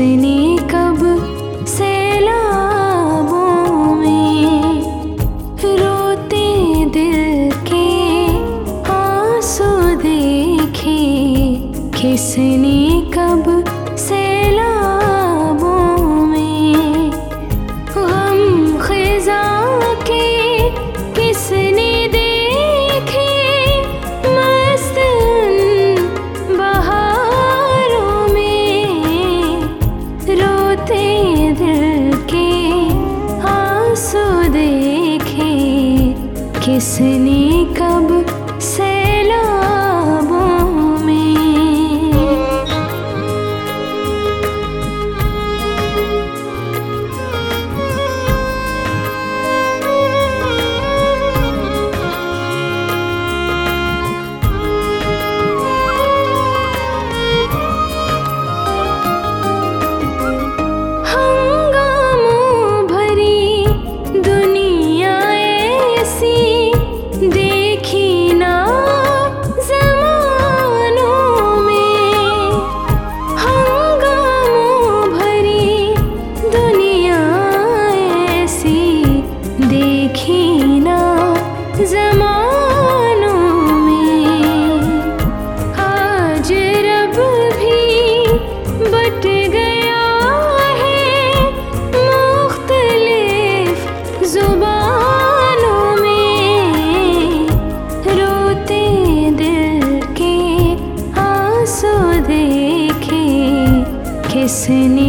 اس کب سیلابوں میں روتے دل کے آنسو دیکھے کس نے کب سیلاب سن کس نے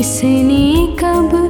کس نے کب